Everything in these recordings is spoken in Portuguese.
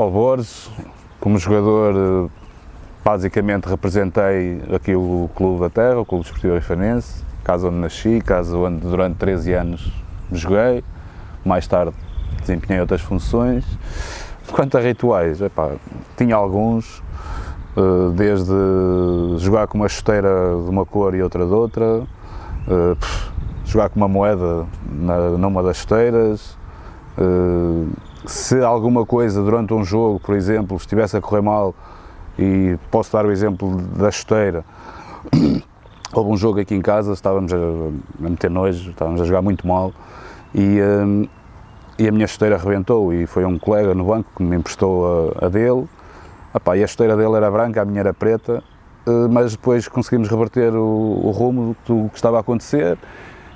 Paulo Borges, como jogador basicamente representei aqui o Clube da Terra, o Clube Desportivo Rifanense, casa onde nasci, casa onde durante 13 anos joguei, mais tarde desempenhei outras funções. Quanto a rituais, epá, tinha alguns, eh, desde jogar com uma chuteira de uma cor e outra de outra, eh, jogar com uma moeda numa das chuteiras, eh, se alguma coisa durante um jogo, por exemplo, estivesse a correr mal, e posso dar o exemplo da chuteira, houve um jogo aqui em casa, estávamos a, a meter nojo, estávamos a jogar muito mal, e, e a minha chuteira arrebentou e foi um colega no banco que me emprestou a, a dele. Epá, e a chuteira dele era branca, a minha era preta, eh, mas depois conseguimos reverter o, o rumo do que estava a acontecer.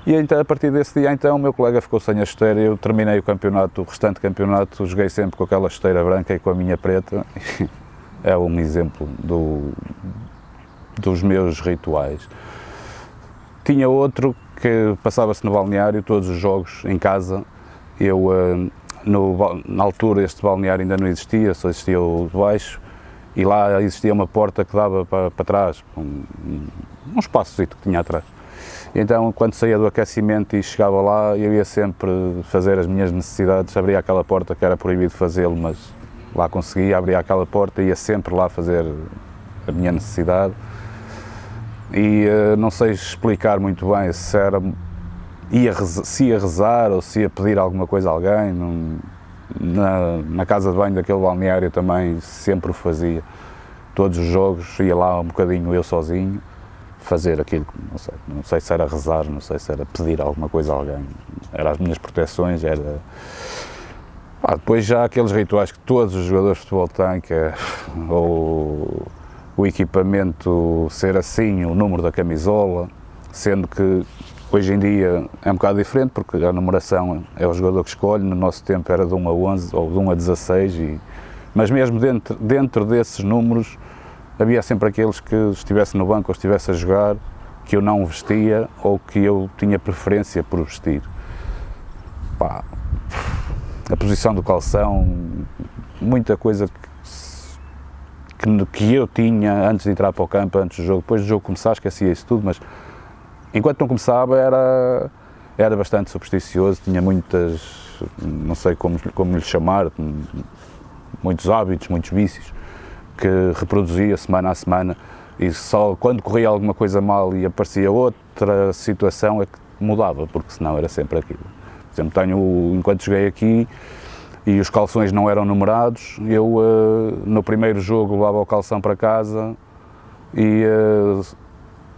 E então, a partir desse dia, então, o meu colega ficou sem a chuteira. Eu terminei o campeonato, o restante campeonato, joguei sempre com aquela chuteira branca e com a minha preta. é um exemplo do, dos meus rituais. Tinha outro que passava-se no balneário, todos os jogos em casa, eu, eh, no, na altura, este balneário ainda não existia, só existia o de baixo, e lá existia uma porta que dava para, para trás, um, um espaço que tinha atrás. Então, quando saía do aquecimento e chegava lá, eu ia sempre fazer as minhas necessidades, abria aquela porta que era proibido fazê-lo, mas lá conseguia, abria aquela porta ia sempre lá fazer a minha necessidade. E uh, não sei explicar muito bem se era ia, se ia rezar ou se ia pedir alguma coisa a alguém. Na, na, casa de banho daquele balneário também sempre o fazia. Todos os jogos ia lá um bocadinho eu sozinho fazer aquilo, não sei, não sei se era rezar, não sei se era pedir alguma coisa a alguém. Era as minhas proteções, era. Depois já aqueles rituais que todos os jogadores de futebol têm, que é ou o equipamento ser assim, o número da camisola, sendo que Hoje em dia é um bocado diferente porque a numeração é o jogador que escolhe, no nosso tempo era de 1 a 11 ou de 1 a 16, e, mas mesmo dentro, dentro desses números havia sempre aqueles que estivesse no banco ou estivesse a jogar que eu não vestia ou que eu tinha preferência por vestir. Pá, a posição do calção, muita coisa que, que, eu tinha antes de entrar para o campo, antes do jogo, depois do jogo começar esquecia isso tudo, mas Enquanto não começava era, era bastante supersticioso, tinha muitas, não sei como, como lhe chamar, muitos hábitos, muitos vícios que reproduzia semana a semana e só quando corria alguma coisa mal e aparecia outra situação é que mudava, porque senão era sempre aquilo. Por exemplo, tenho, enquanto cheguei aqui e os calções não eram numerados, eu uh, no primeiro jogo levava o calção para casa e uh,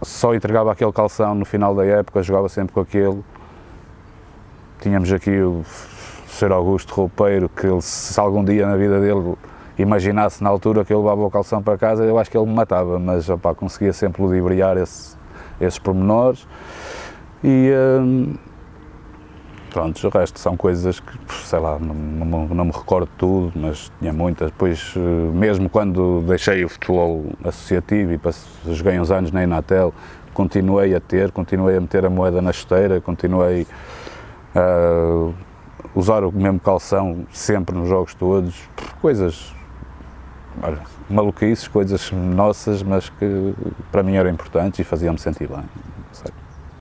só entregava aquele calção no final da época, jogava sempre com aquele. Tínhamos aqui o Sr. Augusto Roupeiro, que ele, se algum dia na vida dele imaginasse na altura que ele levava o calção para casa, eu acho que ele me matava, mas conseguia sempre ludibriar esse, esses pormenores. E, hum, Pronto, o resto são coisas que, sei lá, não, não, não, me recordo tudo, mas tinha muitas. Depois, eh, mesmo quando deixei o futebol associativo e joguei uns anos na Inatel, continuei a ter, continuei a meter a moeda na esteira, continuei a usar o mesmo calção sempre nos jogos todos. Coisas, olha, maluquices, coisas nossas, mas que para mim eram importantes e faziam-me sentir bem.